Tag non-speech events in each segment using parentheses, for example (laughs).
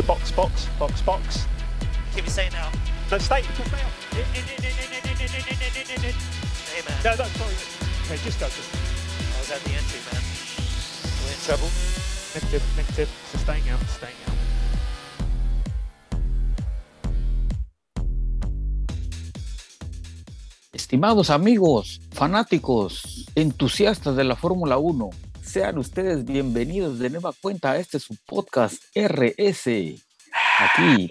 to box, box, box, box. Keep it saying now. No, stay, just stay up. Hey man, No, no, sorry. Okay, just go. Just I was at the entry, man. We're in trouble. negative, negative. So staying out, staying out. Estimados amigos, fanáticos, entusiastas de la Fórmula 1, sean ustedes bienvenidos de nueva cuenta a este su podcast RS. Aquí,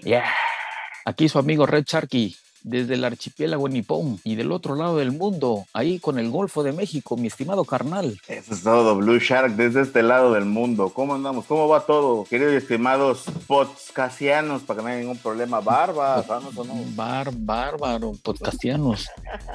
aquí su amigo Red Sharky, desde el archipiélago nipón y del otro lado del mundo, ahí con el Golfo de México, mi estimado carnal. Eso es todo, Blue Shark, desde este lado del mundo. ¿Cómo andamos? ¿Cómo va todo? Queridos y estimados podcasianos, para que no haya ningún problema. Barba, ¿sanos o no? Bar, bárbaro, podcastianos.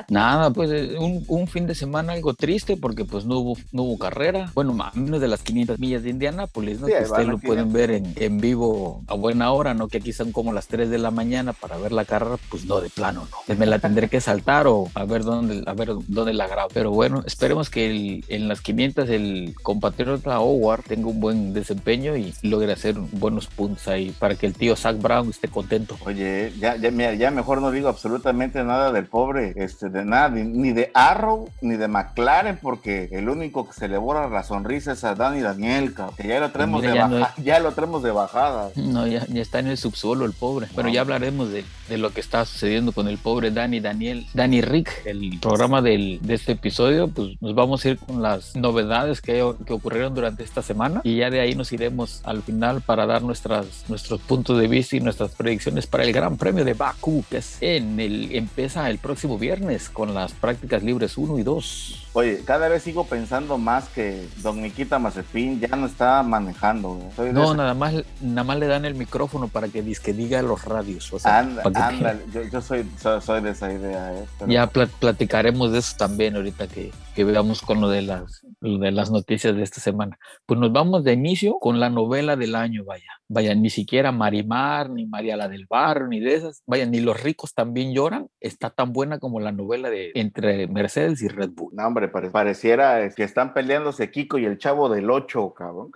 Nada, pues eh, un, un fin de semana algo triste porque pues no hubo, no hubo carrera. Bueno, a menos de las 500 millas de Indianápolis, ¿no? Sí, que ustedes lo pueden ver en, en vivo a buena hora, ¿no? Que aquí son como las 3 de la mañana para ver la carrera, pues no, de plano, ¿no? Me la tendré que saltar o a ver dónde, a ver dónde la grabo. Pero bueno, esperemos que el- en las 500 el compatriota Howard tenga un buen desempeño y logre hacer buenos puntos ahí para que el tío Zach Brown esté contento. Oye, ya, ya, mira, ya mejor no digo absolutamente nada del pobre, este, de nada, ni, de Arrow, ni de McLaren, porque el único que se le borra la sonrisa es a Dani Daniel, que ya lo traemos Mira, de ya no ya lo traemos de bajada. No, ya, ya está en el subsuelo el pobre. Bueno, ya hablaremos de, de lo que está sucediendo con el pobre Dani Daniel, Dani Rick. El programa del, de este episodio, pues nos vamos a ir con las novedades que, que ocurrieron durante esta semana y ya de ahí nos iremos al final para dar nuestras, nuestros puntos de vista y nuestras predicciones para el Gran Premio de Bakú, que es en el, empieza el próximo viernes con las prácticas libres 1 y 2. Oye, cada vez sigo pensando más que Don Nikita Mazepin ya no está manejando. Soy No, ese- nada más, nada más le dan el micrófono para que, disque diga los radios. O sea, que- yo, yo soy, soy, soy de esa idea. ¿eh? Pero- Ya pla- platicaremos de eso también ahorita que, que veamos con lo de, las, lo de las noticias de esta semana. Pues nos vamos de inicio con la novela del año, vaya. Vaya, ni siquiera Marimar, ni María la del Barrio, ni de esas. Vaya, ni los ricos también lloran. Está tan buena como la novela de entre Mercedes y Red Bull. No, hombre, pare- pareciera que están peleándose Kiko y el chavo del 8, cabrón.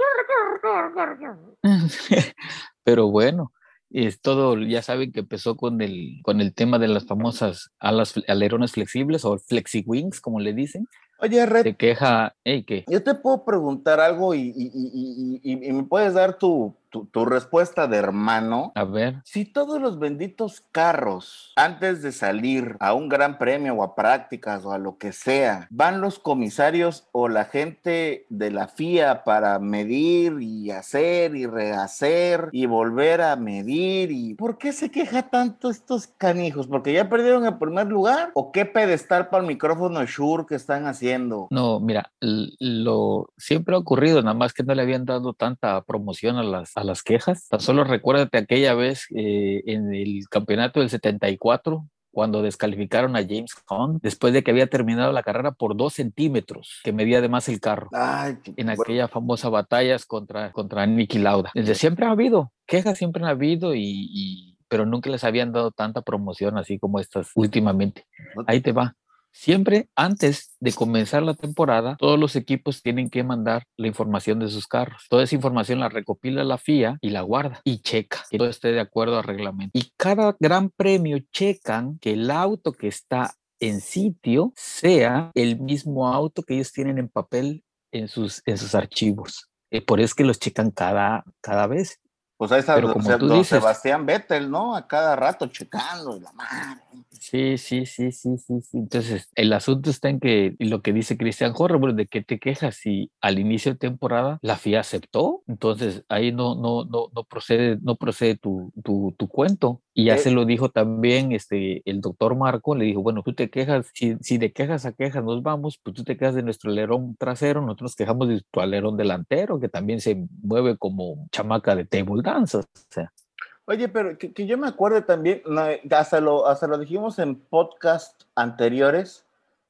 (laughs) Pero bueno, es todo, ya saben que empezó con el, con el tema de las famosas alas, alerones flexibles o flexi wings, como le dicen. Oye, Red, Se queja, hey, que yo te puedo preguntar algo y, y- y- y- y- y me puedes dar tu, tu- tu respuesta de hermano. a ver, Si todos los benditos carros, antes de salir a un gran premio o a prácticas o a lo que sea, van los comisarios o la gente de la FIA para medir y hacer y rehacer y volver a medir y ¿por qué se queja tanto estos canijos? ¿Porque ya perdieron el primer lugar? ¿O qué pedestal para el micrófono Shure que están haciendo? No, mira, lo siempre ha ocurrido, nada más que no le habían dado tanta promoción a las, a las quejas. Tan solo recuérdate aquella vez eh, en el campeonato del 74, cuando descalificaron a James Hunt, después de que había terminado la carrera por dos centímetros, que medía además el carro. Ay, En bueno, aquella famosa batallas contra, contra Nicky Lauda. Desde siempre ha habido, quejas siempre han habido y, y- pero nunca les habían dado tanta promoción así como estas últimamente. Ahí te va. Siempre antes de comenzar la temporada, todos los equipos tienen que mandar la información de sus carros. Toda esa información la recopila la FIA y la guarda y checa que todo esté de acuerdo al reglamento. Y cada gran premio checan que el auto que está en sitio sea el mismo auto que ellos tienen en papel en sus, en sus archivos. Eh, por eso es que los checan cada, cada vez. Pues ahí está pero como tú dices- Sebastián Vettel, ¿no? A cada rato checando y la madre. Sí, sí, sí, sí, sí, sí. Entonces, el asunto está en que lo que dice Cristian Horner, bueno, ¿de qué te quejas si al inicio de temporada la FIA aceptó? Entonces, ahí no, no, no, no procede, no procede tu, tu, tu cuento. Y ya se lo dijo también este, el doctor Marco, le dijo, bueno, tú te quejas, si, si de quejas a quejas nos vamos, pues tú te quejas de nuestro alerón trasero, nosotros nos quejamos de tu alerón delantero, que también se mueve como chamaca de table dance. O sea, Oye, pero que, que yo me acuerdo también, hasta, lo, hasta lo dijimos en podcast anteriores,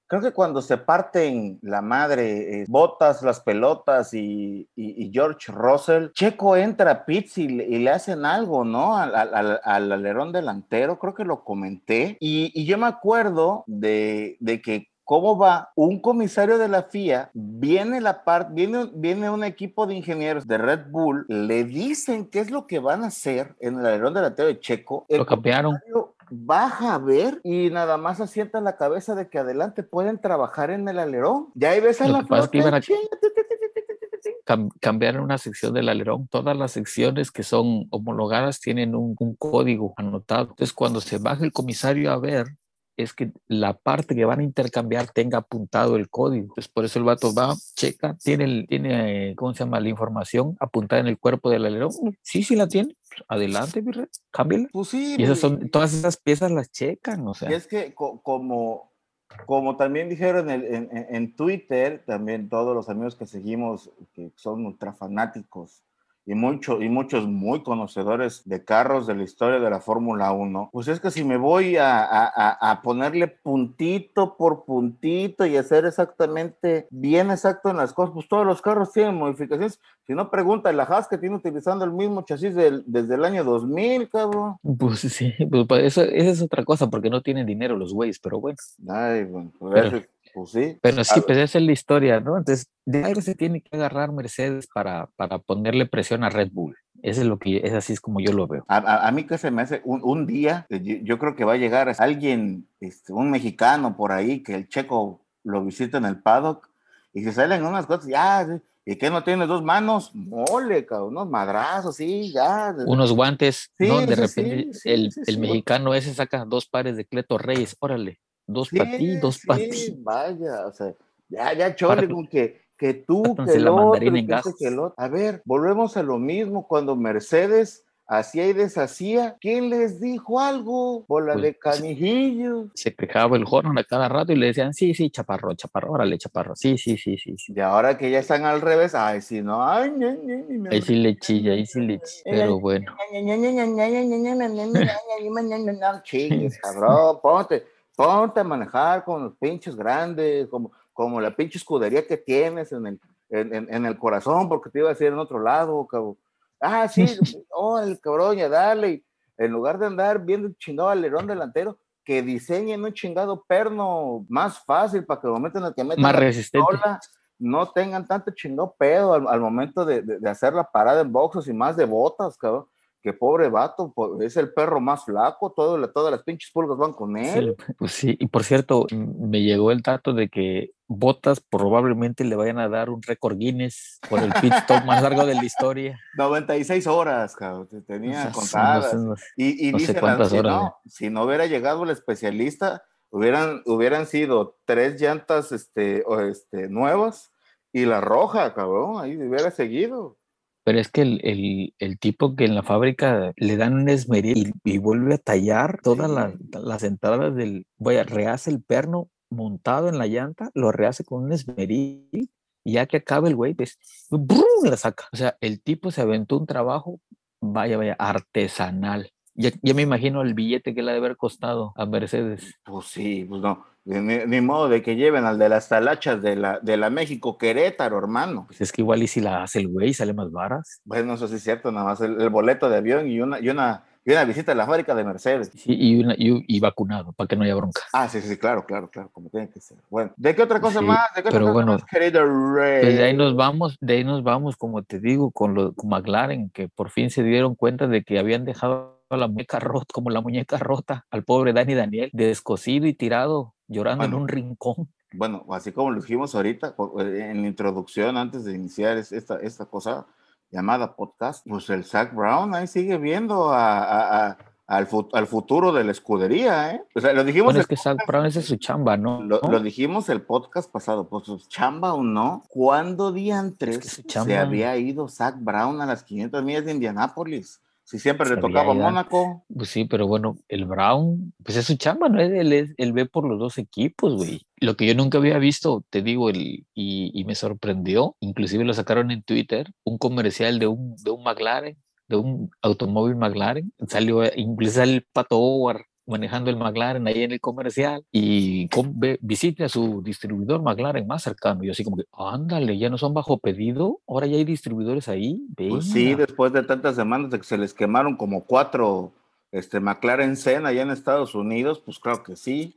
creo que cuando se parten la madre, eh, botas, las pelotas y, y- y George Russell, Checo entra a pits y, le- y le hacen algo, ¿no? Al, al- al- al alerón delantero, creo que lo comenté. Y, y yo me acuerdo de, de que ¿Cómo va un comisario de la FIA? Viene la parte, viene, viene un equipo de ingenieros de Red Bull, le dicen qué es lo que van a hacer en el alerón delantero de Checo. El Lo cambiaron. comisario baja a ver y nada más asienta la cabeza de que adelante pueden trabajar en el alerón. Ya ahí ves a la flota, cambiaron una sección del alerón. Todas las secciones que son homologadas tienen un, un, código anotado. Entonces, cuando se baja el comisario a ver, es que la parte que van a intercambiar tenga apuntado el código. Entonces, por eso el vato va, checa, tiene, el, tiene eh, ¿cómo se llama? La información apuntada en el cuerpo del alerón. Sí, sí la tiene. Pues, Adelante, mi rey, cámbiala. Pues sí, Y esas son, todas esas piezas las checan, o sea. Y es que co- como, como también dijeron en, en- en- en Twitter, también todos los amigos que seguimos, que son ultra fanáticos y, mucho, y muchos muy conocedores de carros de la historia de la Fórmula 1, pues es que si me voy a, a- ponerle puntito por puntito y hacer exactamente bien exacto en las cosas, pues todos los carros tienen modificaciones. Si no, pregunta, la Haas que tiene utilizando el mismo chasis del- desde el año 2000, cabrón. Pues sí, pues, pues, eso, esa es otra cosa, porque no tienen dinero los güeyes, pero bueno. Ay, bueno, pues, Pero- pues sí. Pero sí, pues esa es la historia, ¿no? Entonces, de algo se tiene que agarrar Mercedes para, para ponerle presión a Red Bull. Eso es lo que, es así es como yo lo veo. A, a- a mí que se me hace un, un día, eh, yo, yo creo que va a llegar alguien, este, un mexicano por ahí, que el checo lo visita en el paddock, y se salen unas cosas, ya, ¿y que no tiene dos manos? Mole, cabrón, unos madrazos, sí, ya. Unos guantes, ¿no? Sí, De sí, repente sí, el, el mexicano ese saca dos pares de Cleto Reyes, órale, dos Sí, para ti, dos sí, para ti. vaya, o sea, ya, ya, chole, con que, que tú, que el otro, que este, que el otro. A ver, volvemos a lo mismo, cuando Mercedes hacía y deshacía, ¿quién les dijo algo? Bola Pues, de canijillos. Se quejaba el Horn a cada rato y le decían, sí, sí, chaparro, chaparro, órale, chaparro, sí, sí, sí, sí. sí. Y ahora que ya están al revés, ay, si no, ay, ñe, ñe, me- Ahí sí le chilla, ahí sí le chilla, pero bueno. Chingues, cabrón, ponte, ponte a manejar con los pinches grandes, como, como la pinche escudería que tienes en el, en, en- en el corazón, porque te iba a decir en otro lado, cabrón. Ah, sí, (laughs) oh, el cabrón, ya dale. En lugar de andar viendo el chingado alerón delantero, que diseñen un chingado perno más fácil para que el momento en el que metan Más la resistente. pistola, no tengan tanto chingado pedo al, al momento de, de- de hacer la parada en boxes y más de botas, cabrón. Que pobre vato, es el perro más flaco, todo, todas las pinches pulgas van con Sí, él. pues sí, y por cierto, m- me llegó el dato de que Botas probablemente le vayan a dar un récord Guinness por el pit stop más largo de la historia. (laughs) 96 horas, cabrón, te tenía no contadas. no. Y, y no sé dice, la- cuántas si, horas, no, si no hubiera llegado el especialista, hubieran, hubieran sido tres llantas este, o este, nuevas y la roja, cabrón, ahí hubiera seguido. Pero es que el, el- el tipo que en la fábrica le dan un esmeril y, y vuelve a tallar todas las, las entradas del, vaya, rehace el perno montado en la llanta, lo rehace con un esmeril y ya que acaba el güey, pues, ¡brum! la saca. O sea, el tipo se aventó un trabajo, vaya, vaya, artesanal. Ya, ya me imagino el billete que le ha de haber costado a Mercedes. Pues sí, pues no, ni, ni modo de que lleven al de las talachas de la, de la México Querétaro, hermano. Pues es que igual y si la hace el güey, sale más varas. Bueno, eso sí es cierto, nada más el, el boleto de avión y una, y, una, y una visita a la fábrica de Mercedes. Sí, y, una- y, y vacunado, para que no haya bronca. Ah, sí, sí, claro, claro, claro, como tiene que ser. Bueno, ¿de qué otra cosa Sí, más? ¿De qué otra cosa bueno, más, querido Rey? Pues de ahí nos vamos, de ahí nos vamos, como te digo, con, lo, con McLaren, que por fin se dieron cuenta de que habían dejado a la muñeca rota, como la muñeca rota, al pobre Dani Daniel, descosido y tirado, llorando Bueno. en un rincón. Bueno, así como lo dijimos ahorita en la introducción, antes de iniciar es- esta, esta cosa llamada podcast, pues el Zach Brown ahí sigue viendo a- a- a- al, fu- al futuro de la escudería, ¿eh? O sea, lo dijimos, Bueno, es que Zach Brown esa es su chamba, ¿no? Lo, lo dijimos el podcast pasado, pues su chamba o no, ¿cuándo diantres Es que se había ido Zach Brown a las 500 millas de Indianápolis? Si siempre le tocaba ido. Mónaco. Pues sí, pero bueno, el Brown, pues es su chamba, ¿no? Él, él, él ve por los dos equipos, güey. Lo que yo nunca había visto, te digo, el, y, y me sorprendió, inclusive lo sacaron en Twitter, un comercial de un, de un McLaren, de un automóvil McLaren. Salió, incluso sale el Pato Howard manejando el McLaren ahí en el comercial y ve- visite a su distribuidor McLaren más cercano. Y yo así como que, ándale, ya no son bajo pedido, ahora ya hay distribuidores ahí. Pues sí, venga". después de tantas semanas de que se les quemaron como cuatro este, McLaren Senna allá en Estados Unidos, pues claro que sí.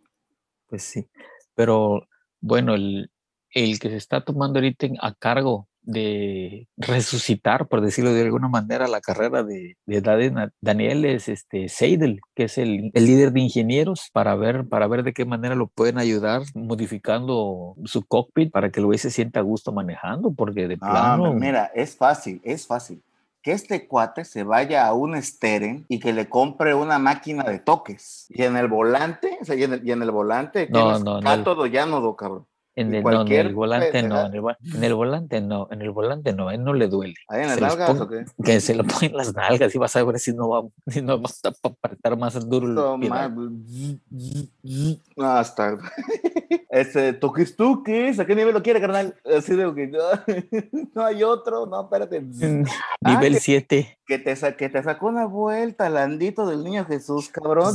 Pues sí, pero bueno, el, el que se está tomando ahorita a cargo de resucitar, por decirlo de alguna manera, la carrera de, de Daniel es este Seidel, que es el, el líder de ingenieros, para ver, para ver de qué manera lo pueden ayudar modificando su cockpit para que el güey se sienta a gusto manejando, porque de Ah, plano... mira, es fácil, es fácil. Que este cuate se vaya a un Steren y que le compre una máquina de toques. Y en el volante, o sea, y en el, y en el volante, No, no, no, cátodo llanodo, cabrón. En el, no, en el volante no, en el, vo- en el volante no, en el volante no, él no le duele. Ahí en las nalgas, pon- ¿o qué? Que se lo ponen las nalgas y vas a ver si no va, si no va a apretar más duro el. No, hasta. (laughs) Este, toques tuques, ¿a qué nivel lo quiere, carnal? Así de que no, (laughs) no hay otro, no, espérate. (laughs) Ah, Nivel 7. Que te, que te sacó una vuelta, Landito del niño Jesús, cabrón.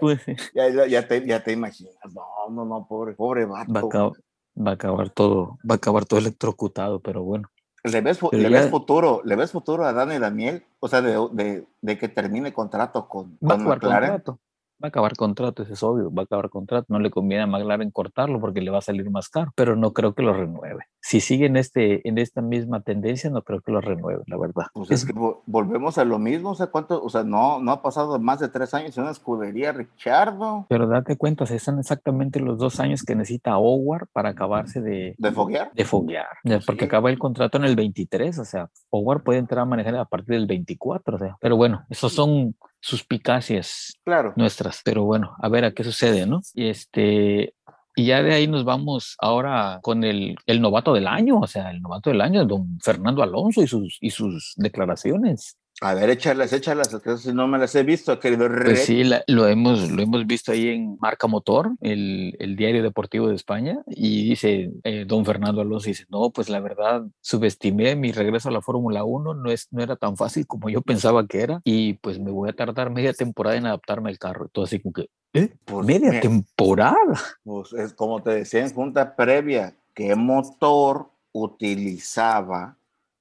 Pues, ya, ya, te, ya te imaginas. No, no, no, pobre, pobre vato. va, a acabar, va a acabar todo, va a acabar todo electrocutado, pero bueno. ¿Le ves, le ya- ves futuro? ¿Le ves futuro a Dani Daniel? O sea, de, de, de que termine contrato con, Va a con McLaren. contrato. Va a acabar contrato, eso es obvio, va a acabar contrato. No le conviene a McLaren cortarlo porque le va a salir más caro, pero no creo que lo renueve. Si sigue en, este, en esta misma tendencia, no creo que lo renueve, la verdad. Pues es que vo- volvemos a lo mismo, o sea, cuánto, o sea, no, no ha pasado más de tres años en una escudería, Richardo, Pero date cuenta, se están exactamente los dos años que necesita Howard para acabarse de, de foguear. de foguear, ya, porque Sí. acaba el contrato en el 23, o sea, Howard puede entrar a manejar a partir del 24, o sea, pero bueno, esos son suspicacias Claro. nuestras, pero bueno, a ver a qué sucede, ¿no? Y este, y ya de ahí nos vamos ahora con el, el novato del año, o sea, el novato del año, don Fernando Alonso y sus, y sus declaraciones. A ver, échalas, échalas, que si no me las he visto, querido. Pues sí, la- lo, hemos, lo hemos visto ahí en Marca Motor, el, el diario deportivo de España, y dice eh, don Fernando Alonso, dice, no, pues la verdad, subestimé mi regreso a la Fórmula 1, no, es, no era tan fácil como yo pensaba que era, y pues me voy a tardar media temporada en adaptarme al carro. Y todo así como que, ¿eh? Pues, ¿Media mira, temporada? pues es como te decía en junta previa, ¿qué motor utilizaba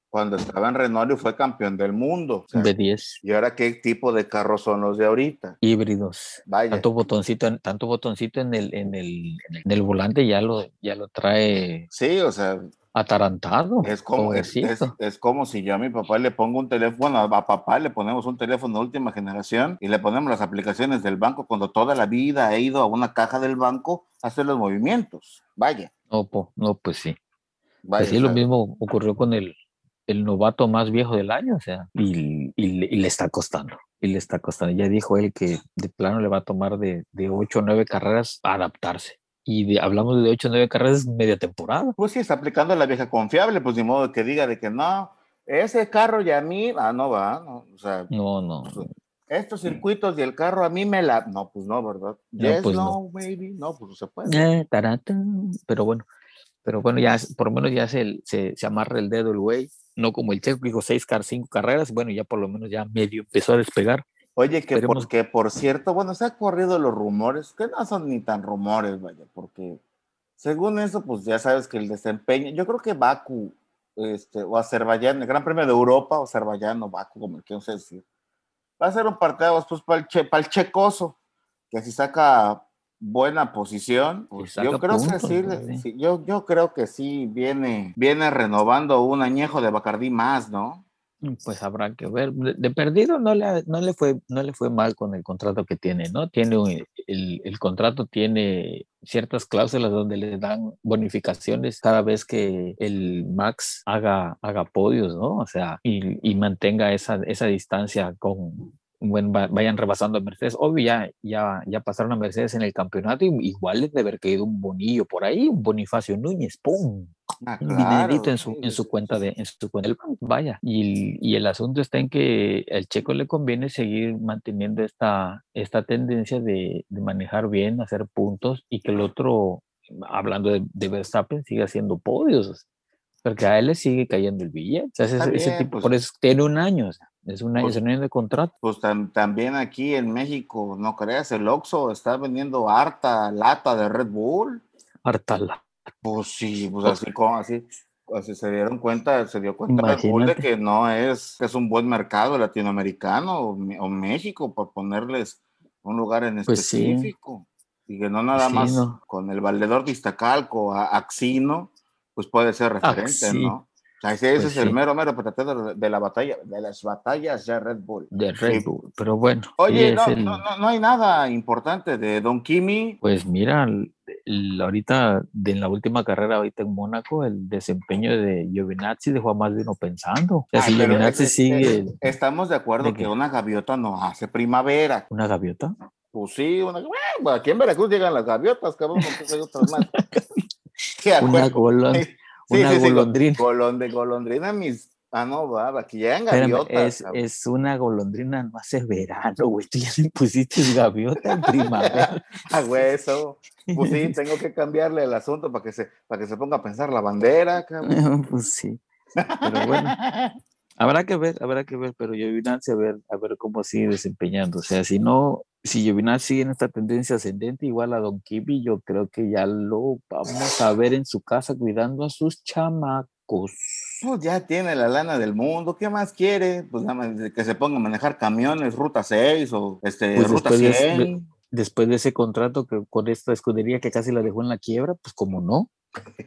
cuando estaba en Renault y fue campeón del mundo? O sea, B10, y ahora, ¿qué tipo de carros son los de ahorita? híbridos. Vaya. Tanto botoncito, en, tanto botoncito en el, en el, en el, volante ya lo, ya lo trae Sí, o sea, atarantado. Es como, es, es- como si yo a mi papá le pongo un teléfono, a papá le ponemos un teléfono de última generación y le ponemos las aplicaciones del banco cuando toda la vida he ido a una caja del banco a hacer los movimientos. Vaya, No, po- no, pues sí. vaya. Pues sí, o lo mismo ocurrió con el, el novato más viejo del año, o sea, y, y le, y le está costando, y le está costando. Ya dijo él que de plano le va a tomar de, de 8 o 9 carreras adaptarse. Y de- hablamos de 8 o 9 carreras media temporada. Pues sí, está aplicando la vieja confiable, pues ni modo que diga de que no, ese carro ya a mí, ah, no va, no, o sea, No, no. estos circuitos y el carro a mí me la, no, pues no, ¿verdad? No, Yes, pues no, no. maybe, no, pues no se puede. Eh, tarata, Pero bueno, pero bueno, ya por lo menos ya se, se, se amarra el dedo el güey. No como el checo que dijo 6 car 5 carreras, bueno, ya por lo menos ya medio empezó a despegar. Oye, que Esperemos- porque por cierto, bueno, se han corrido los rumores, que no son ni tan rumores, vaya, porque según eso, pues ya sabes que el desempeño, yo creo que Baku, este, o Azerbaiyán, el Gran Premio de Europa, o Azerbaiyán o Baku, como el que no sé decir, va a ser un partido pues para el, che, para el checoso, que si saca buena posición, pues yo creo puntos, que sí, sí. sí, yo, yo creo que sí viene, viene renovando un añejo de Bacardí más, ¿no? Pues habrá que ver. De, de perdido no le, no, le fue, no le fue mal con el contrato que tiene, ¿no? Tiene un- el, el contrato tiene ciertas cláusulas donde le dan bonificaciones cada vez que el Max haga, haga podios, ¿no? O sea, y, y mantenga esa, esa distancia con, bueno, va- vayan rebasando a Mercedes. Obvio, ya, ya, ya pasaron a Mercedes en el campeonato y igual les debe haber caído un bonillo por ahí, un Bonifacio Núñez, ¡pum! Ah, un claro, dinerito en su, en su cuenta de en su cuenta del banco, vaya. Y, el- y el asunto está en que al checo le conviene seguir manteniendo esta, esta tendencia de, de manejar bien, hacer puntos y que el otro, hablando de, de Verstappen, siga haciendo podios. Porque a él le sigue cayendo el billete. O sea, ese, Está ese bien, tipo, pues. por eso tiene un año, o sea, es un año, Pues- es un año de contrato. Pues tam- también aquí en México, no creas, el Oxxo está vendiendo harta lata de Red Bull. Hartala. Pues sí, pues así como así, así se dieron cuenta, se dio cuenta Red Bull de que no es, que es un buen mercado latinoamericano o, México, por ponerles un lugar en Pues sí. específico. Y que no nada Sí, más no. con el valedor de Iztacalco, a Axino, pues puede ser referente, Axi. ¿no? Sea, ese, Pues es el mero, mero pretendor de, la batalla, de las batallas de Red Bull. de Red Sí. Bull. Pero bueno, Oye, no, el- no, no, no hay nada importante de Don Kimi. Pues mira, el- el- ahorita de en la última carrera ahorita en Mónaco, el desempeño de Giovinazzi dejó a más de uno pensando. O sea, Ay, si pero Giovinazzi es- es- sigue Estamos de acuerdo ¿De que qué? una gaviota no hace primavera. una gaviota, Pues sí, una, bueno, aquí en Veracruz llegan las gaviotas, cabrón, hay otras más. (laughs) A una. Sí, una sí, sí, go- golondrina. golondrina, mis. Ah, no, va, aquí llegan Espérame, gaviotas. es, es una golondrina, no hace verano, güey. Tú ya le pusiste gaviota en primavera. (laughs) A hueso. Pues sí, (laughs) tengo que cambiarle el asunto para que se, para que se ponga a pensar la bandera, cabrón. (laughs) pues sí. Pero bueno, habrá que ver, habrá que ver, pero Giovinazzi a ver, a ver cómo sigue desempeñando. O sea, si no, si Giovinazzi sigue en esta tendencia ascendente, igual a Don Kibi, yo creo que ya lo vamos a ver en su casa cuidando a sus chamacos. Pues ya tiene la lana del mundo, ¿qué más quiere? Pues nada más que se ponga a manejar camiones, ruta 6 o este, Pues ruta después de- 100. Después de ese contrato que con esta escudería que casi la dejó en la quiebra, pues como no, (laughs)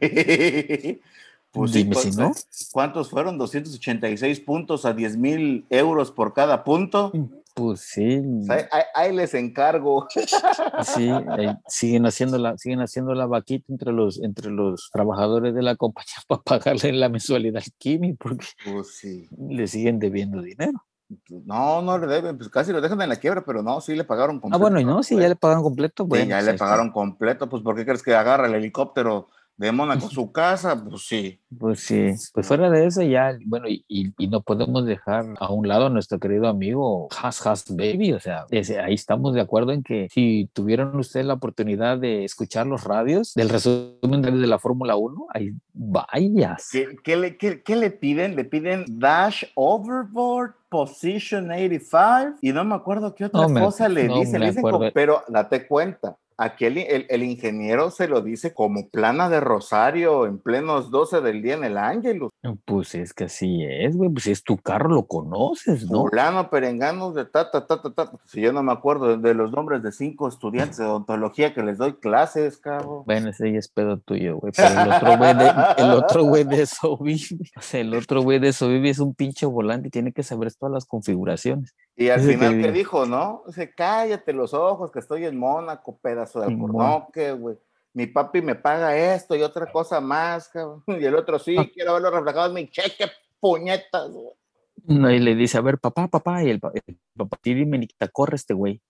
pues sí, dime si ¿cuántos- no. ¿Cuántos fueron? 286 puntos a 10 mil euros por cada punto. Pues sí, O sea, ahí, ahí les encargo. sí, (laughs) siguen haciendo la, siguen haciendo la vaquita entre los, entre los trabajadores de la compañía (laughs) para pagarle la mensualidad al Kimi, porque Pues sí. le siguen debiendo dinero. No, no le deben, pues casi lo dejan en la quiebra, pero no, sí le pagaron Ah, completo. bueno, y no, si ya le pagan completo, Sí, bueno. ya pues le pagaron completo, pues ¿por qué crees que agarra el helicóptero de Mónaco su casa? Pues sí. Pues sí, pues fuera de eso ya, bueno, y, y- no podemos dejar a un lado a nuestro querido amigo Has Has Baby, o sea, ese- ahí estamos de acuerdo en que si tuvieron ustedes la oportunidad de escuchar los radios del resumen de la Fórmula 1, ahí vayas. ¿Qué, qué le, qué- qué le piden? Le piden Dash Overboard Position 85 y no me acuerdo qué otra No me- cosa le no dicen, como- pero date cuenta. Aquí el, el- el ingeniero se lo dice como plana de Rosario en plenos 12 del día en el Ángelus. Pues es que así es, güey, pues es tu carro, lo conoces, ¿no? Fulano, perenganos de ta, ta, ta, ta, ta. Si yo no me acuerdo de, de los nombres de cinco estudiantes de odontología que les doy clases, cabrón. Bueno, ese ya es pedo tuyo, güey. Pero el otro güey de, el otro güey de eso vive. O (laughs) sea, el otro güey de eso vive es un pinche volante y tiene que saber todas las configuraciones. Y al final, ¿qué dijo, no? Dice, cállate los ojos, que estoy en Mónaco, pedazo de alcornoque, güey. Mi papi me paga esto y otra cosa más, cabrón. (laughs) Y el otro, sí, Ah. quiero verlo reflejado en mi cheque, puñetas, güey. No, y le dice, a ver, papá, papá, y el, el papá, sí, dime, Nikita, corre este güey.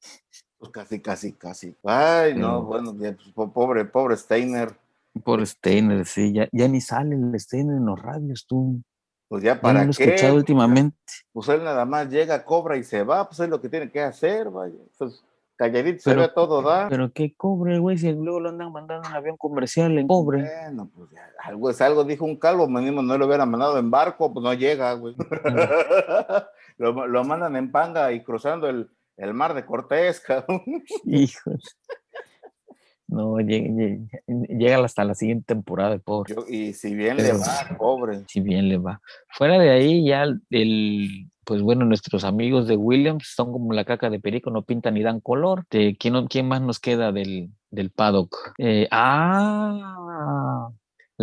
Pues casi, casi, casi. Ay, no, bueno, pues, po- pobre, pobre Steiner. Por Steiner, sí, ya, ya ni sale el Steiner en los radios, tú. Pues ya Ya no para lo qué. escuchado últimamente. Pues él nada más llega, cobra y se va, pues es lo que tiene que hacer, vaya. Pues calladito se ve a todo da. Pero qué cobre, güey, si luego lo andan mandando en avión comercial en cobre. Bueno, pues ya, algo es algo, dijo un calvo, mínimo no lo hubieran mandado en barco, pues no llega, güey. (laughs) (laughs) lo, lo mandan en panga y cruzando el, el mar de Cortés, cabrón. Hijos. No, llega, hasta la siguiente temporada, pobre. Yo- y si bien le va, pobre. si bien le va. Fuera de ahí, ya el- pues bueno, nuestros amigos de Williams son como la caca de perico, no pintan ni dan color. De, ¿quién, no- quién más nos queda del, del paddock? Eh, ah,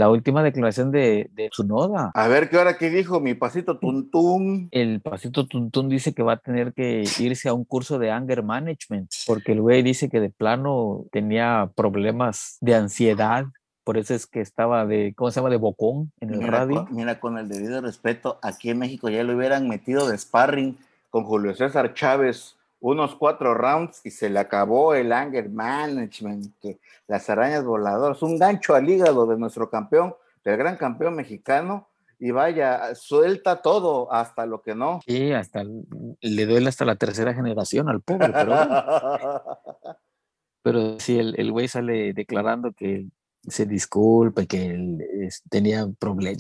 la última declaración de, de Tsunoda. A ver qué hora que dijo mi pasito tuntún. El pasito Tuntún dice que va a tener que irse a un curso de anger management, porque el güey dice que de plano tenía problemas de ansiedad, por eso es que estaba de, ¿cómo se llama? De bocón en el Mira radio. con, mira, con el debido respeto, aquí en México ya lo hubieran metido de sparring con Julio César Chávez unos cuatro rounds y se le acabó el anger management, que las arañas voladoras, un gancho al hígado de nuestro campeón, del gran campeón mexicano, y vaya, suelta todo hasta lo que no. Sí, hasta le duele hasta la tercera generación al pobre, pero, bueno. (laughs) pero sí, el, el güey sale declarando que se disculpa, que él es- tenía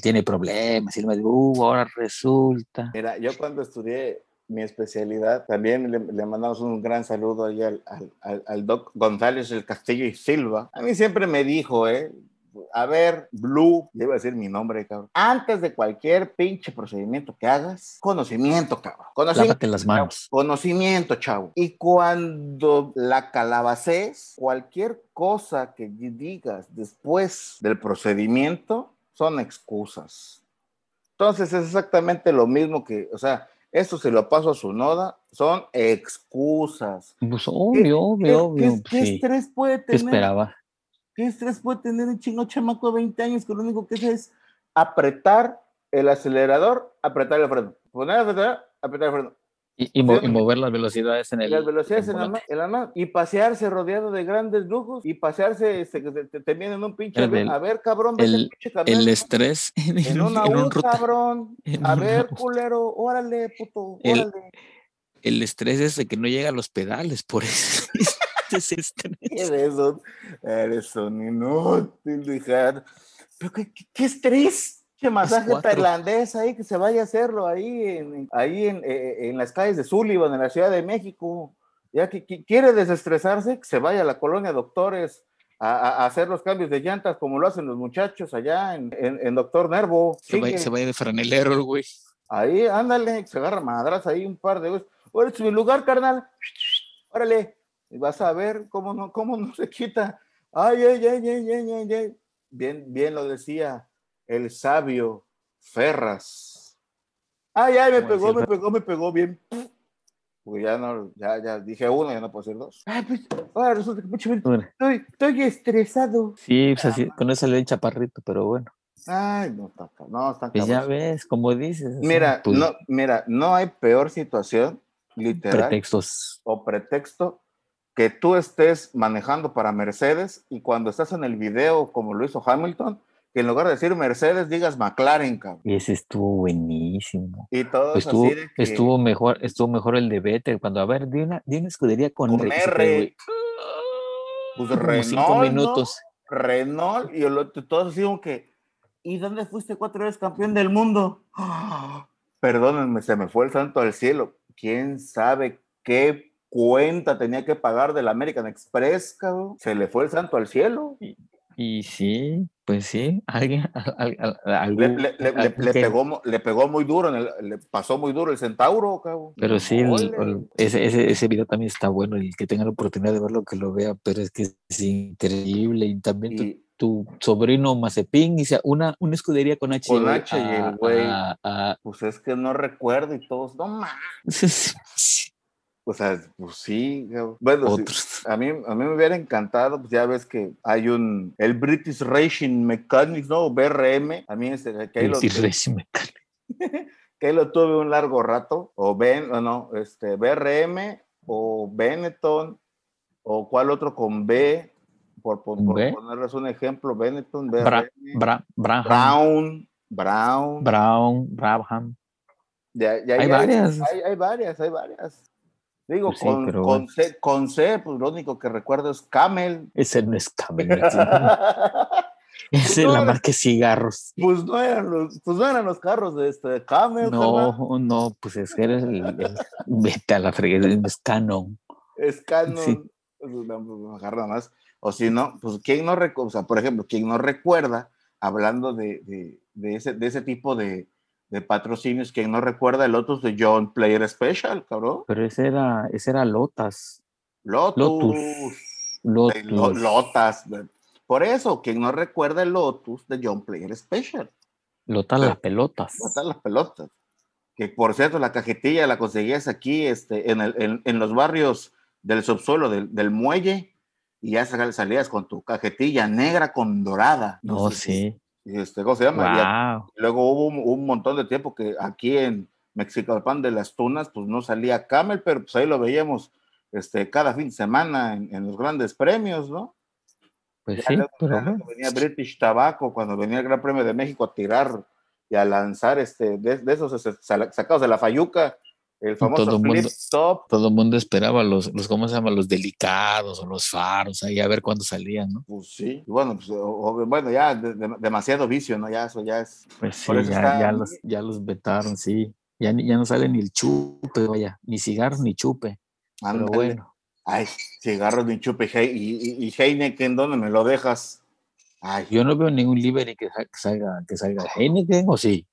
tiene problemas, y el médico, "Uh, ahora resulta. Mira, yo cuando estudié mi especialidad, también le, le mandamos un gran saludo ahí al, al, al- doc González del Castillo y Silva. A mí siempre me dijo, ¿eh? a ver, Blue, a decir mi nombre, cabrón. Antes de cualquier pinche procedimiento que hagas, conocimiento, cabrón. Conocimiento. Lávate las manos. Conocimiento, chavo. Y cuando la calabaces, cualquier cosa que digas después del procedimiento son excusas. Entonces es exactamente lo mismo que, o sea, esto se lo paso a su noda, son excusas. Pues ¿Qué- obvio, qué- obvio, obvio. qué- pues qué sí. estrés puede ¿Qué tener? esperaba? ¿Qué estrés puede tener un chingo chamaco de 20 años que lo único que hace es apretar el acelerador, apretar el freno? Poner el acelerador, apretar el freno. Y, y mo- y mover las velocidades en Y el. las velocidades en en la mano. Y pasearse rodeado de grandes lujos. Y pasearse, este, que te, te- te vienen un pinche El A ver, cabrón, el- pinche camión. El estrés (laughs) en, En un- una en un U, ruta- cabrón. (laughs) en A ver, U. culero, órale, puto, El- órale. El estrés es de que no llega a los pedales, por eso. (laughs) Ese estrés. Eres un, eres un inútil, hija. Pero qué, qué, qué estrés. Che masaje tailandés ahí que se vaya a hacerlo ahí en, ahí en, eh, en las calles de Sullivan, en la Ciudad de México. Ya que, que quiere desestresarse, que se vaya a la colonia Doctores a, hacer los cambios de llantas como lo hacen los muchachos allá en, en- Doctor Nervo. Se va, Sigue. se va de franelero el güey. Ahí, ándale, se agarra madras ahí un par de veces. Órale, es mi lugar, carnal. Órale. Y vas a ver cómo no, cómo no se quita. Ay, ay, ay, ay, ay, ay, ay. Bien, bien lo decía el sabio Ferras. Ay, ay, me pegó, me pegó, me pegó bien. Porque ya no, ya, ya dije uno, ya no puedo decir dos. Ay, pues, ahora resulta que mucho estoy, estoy estresado. Sí, pues así, con eso le el chaparrito, pero bueno. Ay, no, está, no, está Pues ya ves, como dices. Mira, pues, no, mira, no hay peor situación, literal, pretextos. o pretexto que tú estés manejando para Mercedes y cuando estás en el video, como lo hizo Hamilton, que en lugar de decir Mercedes digas McLaren, cabrón. Y ese estuvo buenísimo. Y todo es estuvo, así de que estuvo mejor, estuvo mejor el de Vettel cuando, a ver, di una, di una escudería con, Con R. R. Pues Como Renault, cinco ¿no? minutos. Renault y el todos así como que, ¿y dónde fuiste cuatro veces campeón del mundo? (gasps) Perdónenme, se me fue el santo al cielo. ¿Quién sabe qué cuenta tenía que pagar del American Express, cabrón? Se le fue el santo al cielo. Y sí, pues sí, alguien, (laughs) al- al- al- Le, que- pegó, mu- le pegó muy duro, en el- le pasó muy duro el centauro, cabrón. Pero sí, el- Ole. el- ese, ese, ese video también está bueno, el que tenga la oportunidad de verlo, que lo vea, pero es que es increíble. Y también tu, Y- tu sobrino Mazepin dice una, una escudería con H. Con H y güey. a- a- pues es que no recuerdo y todos, no más. (laughs) O sea, pues sí, bueno, sí. A mí, a mí me hubiera encantado, pues ya ves que hay un, el British Racing Mechanics, ¿no? BRM, a mí este, que, ahí lo, British Racing Mechanic. (laughs) que ahí lo tuve un largo rato, o Ben, o no, este, BRM, o Benetton, o cuál otro con B, por, por- por ¿B? ponerles un ejemplo, Benetton, BRM, Bra- Bra- Braham, Brown, Brown, Brown, Brabham. ya- ya- hay ya varias. Hay, hay varias, hay varias. Digo, Pues sí, con, pero con. C, con C, pues lo único que recuerdo es Camel. Ese no es Camel. (laughs) Ese es No, la era- marca de cigarros. Pues no eran los, pues no eran los carros de este Camel. No, no, pues es que eres el, el- vete a la fregada, es Canon. es Canon. Sí. Pues, no, pues, más. O si no, pues quién no recuerda, o sea, por ejemplo, quién no recuerda, hablando de, de, de ese, de ese tipo de, de patrocinios, quién no recuerda el Lotus de John Player Special, cabrón. Pero ese era, ese era Lotas. Lotus. Lotus. Lo- Lotus. Lotas. Por eso, quien no recuerda el Lotus de John Player Special. Lotas las pelotas. Matan las pelotas. Que por cierto, la cajetilla la conseguías aquí este, en, el- en- en los barrios del subsuelo del, del muelle y ya sal- salías con tu cajetilla negra con dorada. No, sé sí. Este, ¿Cómo se llama? Wow. luego hubo un, un montón de tiempo que aquí en Mexicalpan de las Tunas, pues no salía Camel, pero pues ahí lo veíamos este, cada fin de semana en, en los grandes premios, ¿no? Pues sí, luego- pero bueno. venía British Tobacco cuando venía el Gran Premio de México a tirar y a lanzar este de, de esos este, sacados de la Fayuca, el famoso todo flip mundo- top. Todo el mundo esperaba los, los, ¿cómo se llama? Los delicados o los faros, ahí a ver cuándo salían, ¿no? Pues sí, y bueno, pues, o- bueno, ya de- de- demasiado vicio, ¿no? Ya eso ya es. Pues sí, ya, está- ya, los, ya los vetaron, sí. Ya, ya no sale ni el chupe, vaya, ni cigarro ni chupe. Pero ándale. bueno, Ay, cigarros ni chupe y, y, y- Heineken, ¿dónde me lo dejas? Ay, Yo no veo ningún sa- que salga, que salga Heineken, ¿o sí?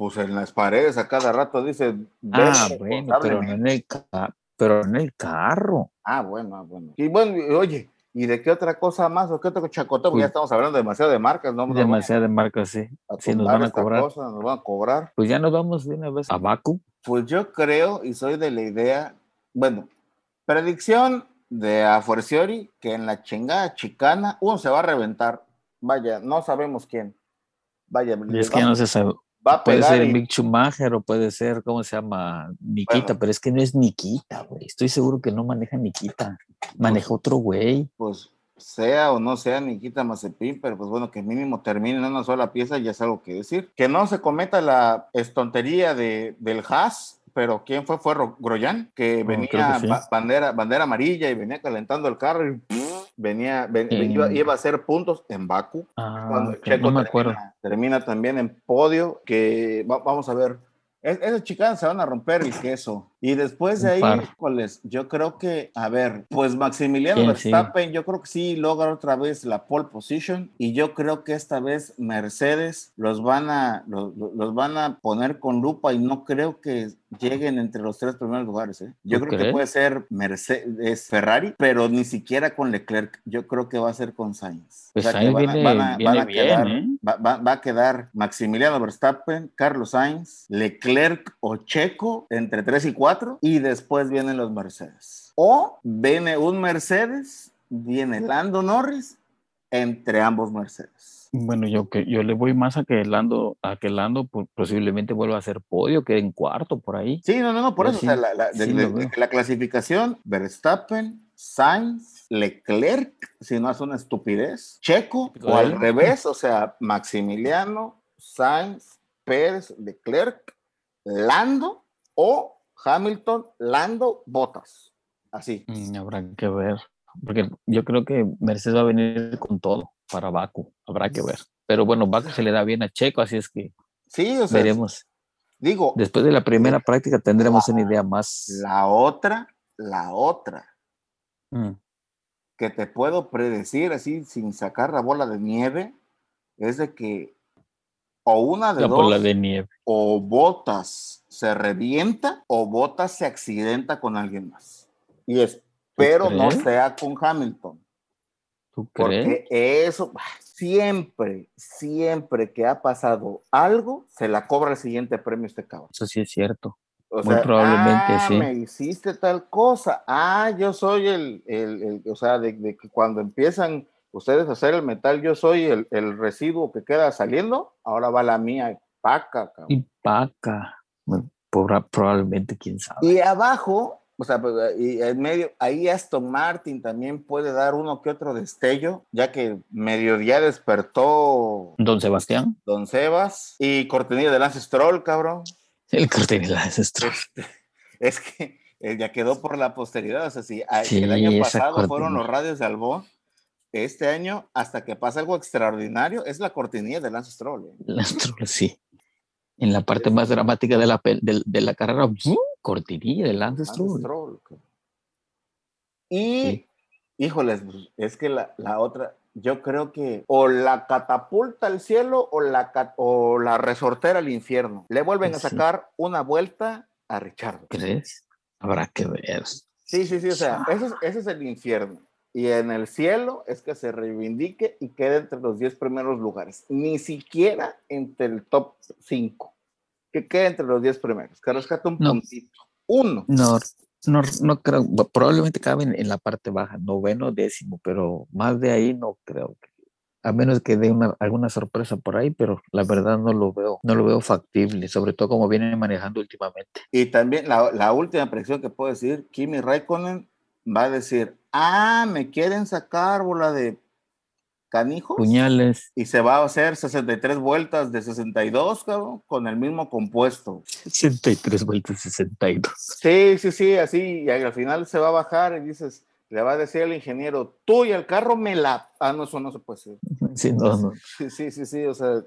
Pues en las paredes a cada rato dice. Ah, "Vete bueno, pero no en el, ca- pero en el carro. Ah, bueno, ah, bueno. Y bueno, oye, ¿y de qué otra cosa más o qué otro? Porque Pues- ya estamos hablando demasiado de marcas, ¿no? Nos van Demasiada marca, sí. Sí, nos van a cobrar. cosa, nos van a cobrar. Pues ya nos vamos de una vez a Baku. Pues yo creo y soy de la idea, bueno, predicción de a Forciori que en la chingada chicana uno se va a reventar. Vaya, no sabemos quién. Vaya, Y es que no se sabe. Va a Puede ser y- Mick Schumacher o puede ser, ¿cómo se llama? Nikita, Bueno. pero es que no es Nikita, güey. Estoy seguro que no maneja Nikita. Maneja otro güey. pues sea o no sea Nikita Mazepin, pero pues bueno, que mínimo termine en una sola pieza ya es algo que decir. Que no se cometa la estontería de, del Haas, pero ¿quién fue? Fue Ro- Groyan, que venía que sí. bandera, bandera amarilla y venía calentando el carro y venía, ven- En- iba, iba a hacer puntos en Baku. Ah, cuando ok, Checo no me termina, acuerdo. termina también en podio, que va- vamos a ver, es- esas chicas se van a romper el queso. Y después de ahí, híjoles, yo creo que, a ver, pues Maximiliano. Verstappen, yo creo que sí logra otra vez la pole position y yo creo que esta vez Mercedes los van a, los, los van a poner con lupa y no creo que lleguen entre los tres primeros lugares. ¿eh? Yo ¿Tú creo que crees? puede ser Mercedes, Ferrari, pero ni siquiera con Leclerc. Yo creo que va a ser con Sainz. Pues O sea, que Sainz van a- viene- van a- viene van a bien, quedar- ¿eh? va, va- va a quedar Maximiliano Verstappen, Carlos Sainz, Leclerc o Checo entre 3 y 4 y después vienen los Mercedes. O viene un Mercedes, viene Lando Norris entre ambos Mercedes. Bueno, yo que yo le voy más a que Lando, a que Lando po- posiblemente vuelva a hacer podio, que en cuarto por ahí. Sí, no, no, no, por Yo eso, sí, o sea, la, la- de- sí de- lo veo. de la clasificación, Verstappen, Sainz, Leclerc, si no es una estupidez, Checo, o al revés, o sea, Maximiliano, Sainz, Pérez, Leclerc, Lando o Hamilton, Lando, Botas. Así. Mm, habrá que ver, porque yo creo que Mercedes va a venir con todo para Baku, habrá que ver. Pero bueno, Baku se le da bien a Checo, así es que Sí, o sea, veremos. digo, Después de la primera práctica tendremos una idea más. la otra, la otra Mm, que te puedo predecir así sin sacar la bola de nieve es de que o una de la dos bola de nieve. o Botas se revienta o Botas se accidenta con alguien más. Y espero no sea con Hamilton, ¿Tú crees? porque eso siempre, siempre que ha pasado algo, se la cobra el siguiente premio este cabrón. Eso sí es cierto. O Muy probablemente, ah, sí. me hiciste tal cosa. Ah, yo soy el, el, el- o sea, de, de que cuando empiezan ustedes a hacer el metal, yo soy el, el residuo que queda saliendo. Ahora va la mía, paca, cabrón. Y Paca. Bueno, probablemente, quién sabe. Y abajo, o sea, pues, y en medio, ahí Aston Martin también puede dar uno que otro destello, ya que mediodía despertó Don Sebastián, Don Sebas y cortinilla de Lance Stroll, cabrón. el cartel de la ancestral. Este, es que eh, ya quedó por la posteridad. O sea, si a- Sí, el año pasado fueron cortinilla. los radios de Albón, este año, hasta que pasa algo extraordinario, es la cortinilla de Lance Stroll. ¿eh? Lance Stroll, sí. En la parte más dramática de la, del- de, la carrera, ¡bum! cortinilla de Lance Lance Stroll. Y, Sí. híjoles, pues, es que la, la otra, yo creo que o la catapulta al cielo o la, o la resortera al infierno. Le vuelven a Sí. sacar una vuelta a Richard. ¿Crees? Habrá que ver. Sí, sí, sí, o sea, es, ese es el infierno. Y en el cielo es que se reivindique y quede entre los 10 primeros lugares. Ni siquiera entre el top 5. Que quede entre los 10 primeros. Que rescate un No. puntito. Uno. No, no, no creo. Probablemente caben en la parte baja, noveno, décimo, pero más de ahí no creo. que- A menos que dé una, alguna sorpresa por ahí, pero la verdad no lo veo, no lo veo factible, sobre todo como vienen manejando últimamente. Y también la, la última predicción que puedo decir, Kimi Raikkonen va a decir, ah, me quieren sacar bola de canijos. Puñales, Y se va a hacer 63 vueltas de 62, cabrón, con el mismo compuesto. 63 vueltas, 62. Sí, sí, sí, así, y al final se va a bajar y dices, le va a decir al ingeniero, tú y el carro me la... Ah, no, eso no se puede decir. Sí, no, no. Sí, sí, sí, sí, o sea,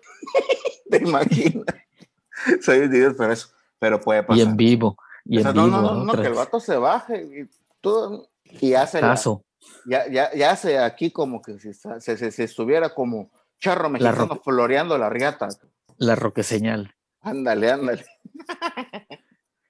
(laughs) te imaginas. (laughs) Soy un idiota, pero eso, pero puede Y pasar. en vivo, y O en sea, vivo. no, no, no, no, otra que el vato se baje y todo, y hace, la- ya, ya, ya hace aquí como que si, está- se, se- se estuviera como, charro mexicano floreando la riata. La roque señal. Ándale, ándale. (laughs)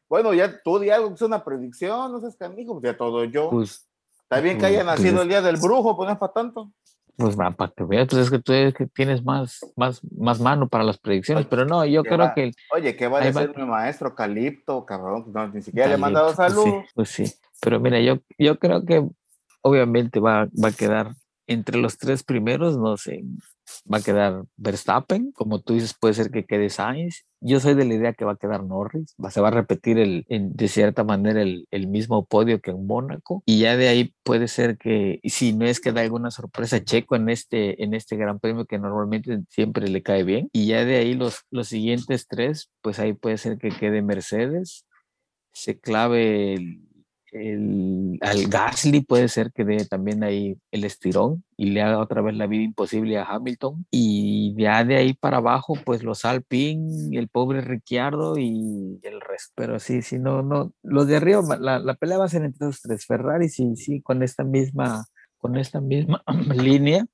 bueno, ya tú di algo es una predicción, no seas canijo, pues ya todo yo. Pues, Está bien que pues, haya pues, nacido es- el día del brujo, pues no es para tanto. pues va, para que veas, pues es que tú que tienes más, más, más mano para las predicciones, Oye, pero no, yo creo va. que el- Oye, ¿qué va a va. decir mi maestro Calipto, cabrón? No, ni siquiera le he mandado Talento, pues sí, saludos. Pues sí, pero mira, yo, yo creo que obviamente va, va a quedar entre los tres primeros, no sé, va a quedar Verstappen, como tú dices, puede ser que quede Sainz. Yo soy de la idea que va a quedar Norris, va, se va a repetir el, en- de cierta manera el, el mismo podio que en Mónaco, y ya de ahí puede ser que, si no es que da alguna sorpresa Checo en este, en este Gran Premio que normalmente siempre le cae bien, y ya de ahí los, los siguientes tres, pues ahí puede ser que quede Mercedes, se clave el- al Gasly, puede ser que dé también ahí el estirón y le haga otra vez la vida imposible a Hamilton. Y ya de ahí para abajo, pues los Alpine, el pobre Ricciardo y el resto. Pero sí, sí, no, no, los de arriba, la, la pelea va a ser entre los tres. Ferrari, sí, sí, con esta misma, con esta misma (clears throat) línea,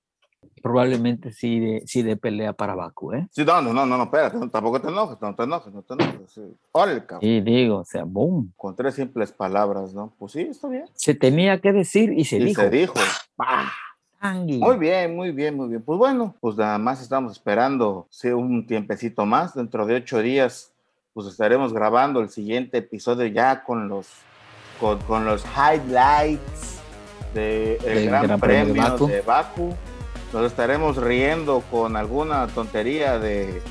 probablemente sí de, sí de pelea para Baku, ¿eh? Sí, no, no, no, no, espérate, no, tampoco te enojes, no te enojes, no te enojes. Sí. Órale, cabrón. Y digo, o sea, boom. Con tres simples palabras, ¿no? Pues sí, está bien. Se tenía que decir y se y dijo. se dijo. Angui. Muy bien, muy bien, muy bien. Pues bueno, pues nada más estamos esperando sí, un tiempecito más. Dentro de ocho días, pues estaremos grabando el siguiente episodio ya con los, con, con los highlights del Del Gran, Gran Premio de Premio Bakú. de Baku. Nos estaremos riendo con alguna tontería de,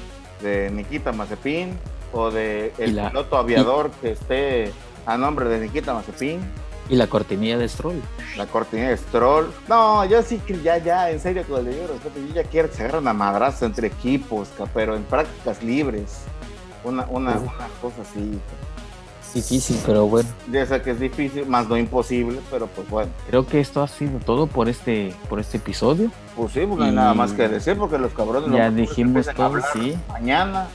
de Nikita Mazepin o de el la- piloto aviador que esté a nombre de Nikita Mazepin. Y la cortinilla de Stroll. La cortina de Stroll. No, yo sí que ya, ya, en serio, con el debido respeto, yo ya quiero que se agarren a madrazo entre equipos, pero en prácticas libres. Una, una, una cosa así. Difícil, pero bueno. Ya sé que es difícil, más no imposible, pero pues bueno. Creo que esto ha sido todo por este, por este episodio. Pues sí, pues no hay nada más que decir, porque los cabrones Ya lo- dijimos todo, sí. Mañana.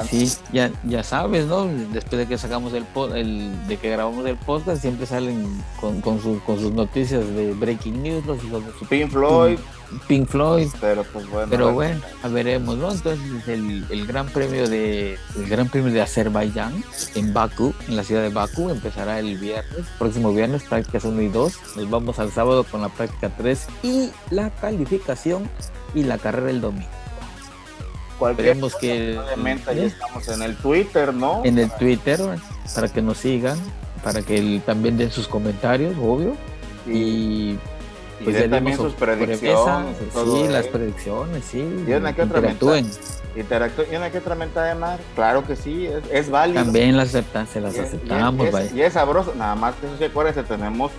Pues sí, ya, ya sabes, ¿no? Después de que sacamos el, el de que grabamos el podcast, siempre salen con, con, sus- con sus noticias de breaking news, los hijos de su Pink Floyd, Pink Floyd. pero pues bueno. Pero bueno, a veremos, ¿no? Entonces el, el Gran Premio de el Gran Premio de Azerbaiyán en Bakú, en la ciudad de Bakú, empezará el viernes, próximo viernes, prácticas 1 y 2. Nos vamos al sábado con la práctica 3 y la calificación y la carrera el domingo. Cualquier cosa, que Obviamente ya estamos en el Twitter, ¿no? en el Twitter para que nos sigan, para que también den sus comentarios, obvio. y, Y y pues ya también sus predicciones. y sí, las eso. predicciones, sí. Y una que otra interactúen. ¿Y una que otra mentada de madre? Claro que sí, es, es válido. También las aceptan, se las Y aceptamos, y es, vaya. y es sabroso, nada más que eso se acuérdense, tenemos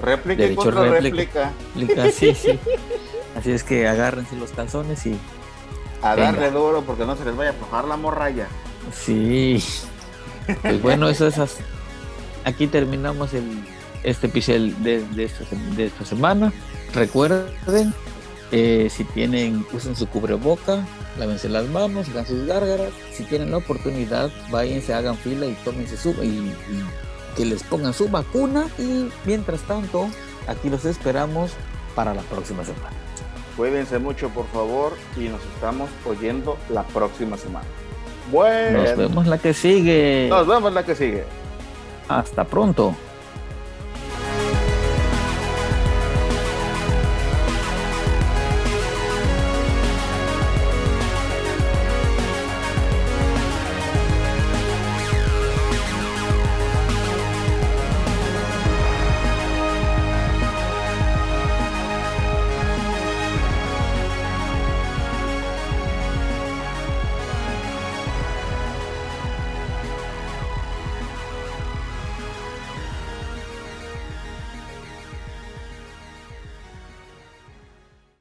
réplica y contra réplica. réplica. Sí, sí. (laughs) Así es que agárrense los calzones y A Venga. darle duro porque no se les vaya a aflojar la morralla. sí. Pues bueno, eso es. as- Aquí terminamos el, este episodio de, de esta, de esta semana. Recuerden, eh, si tienen, usen su cubreboca, lávense las manos, hagan sus gárgaras. Si tienen la oportunidad, váyanse, hagan fila y tómense su y, y que les pongan su vacuna. Y mientras tanto, aquí los esperamos para la próxima semana. Cuídense mucho, por favor, y nos estamos oyendo la próxima semana. Bueno, Nos vemos la que sigue. nos vemos la que sigue. Hasta pronto.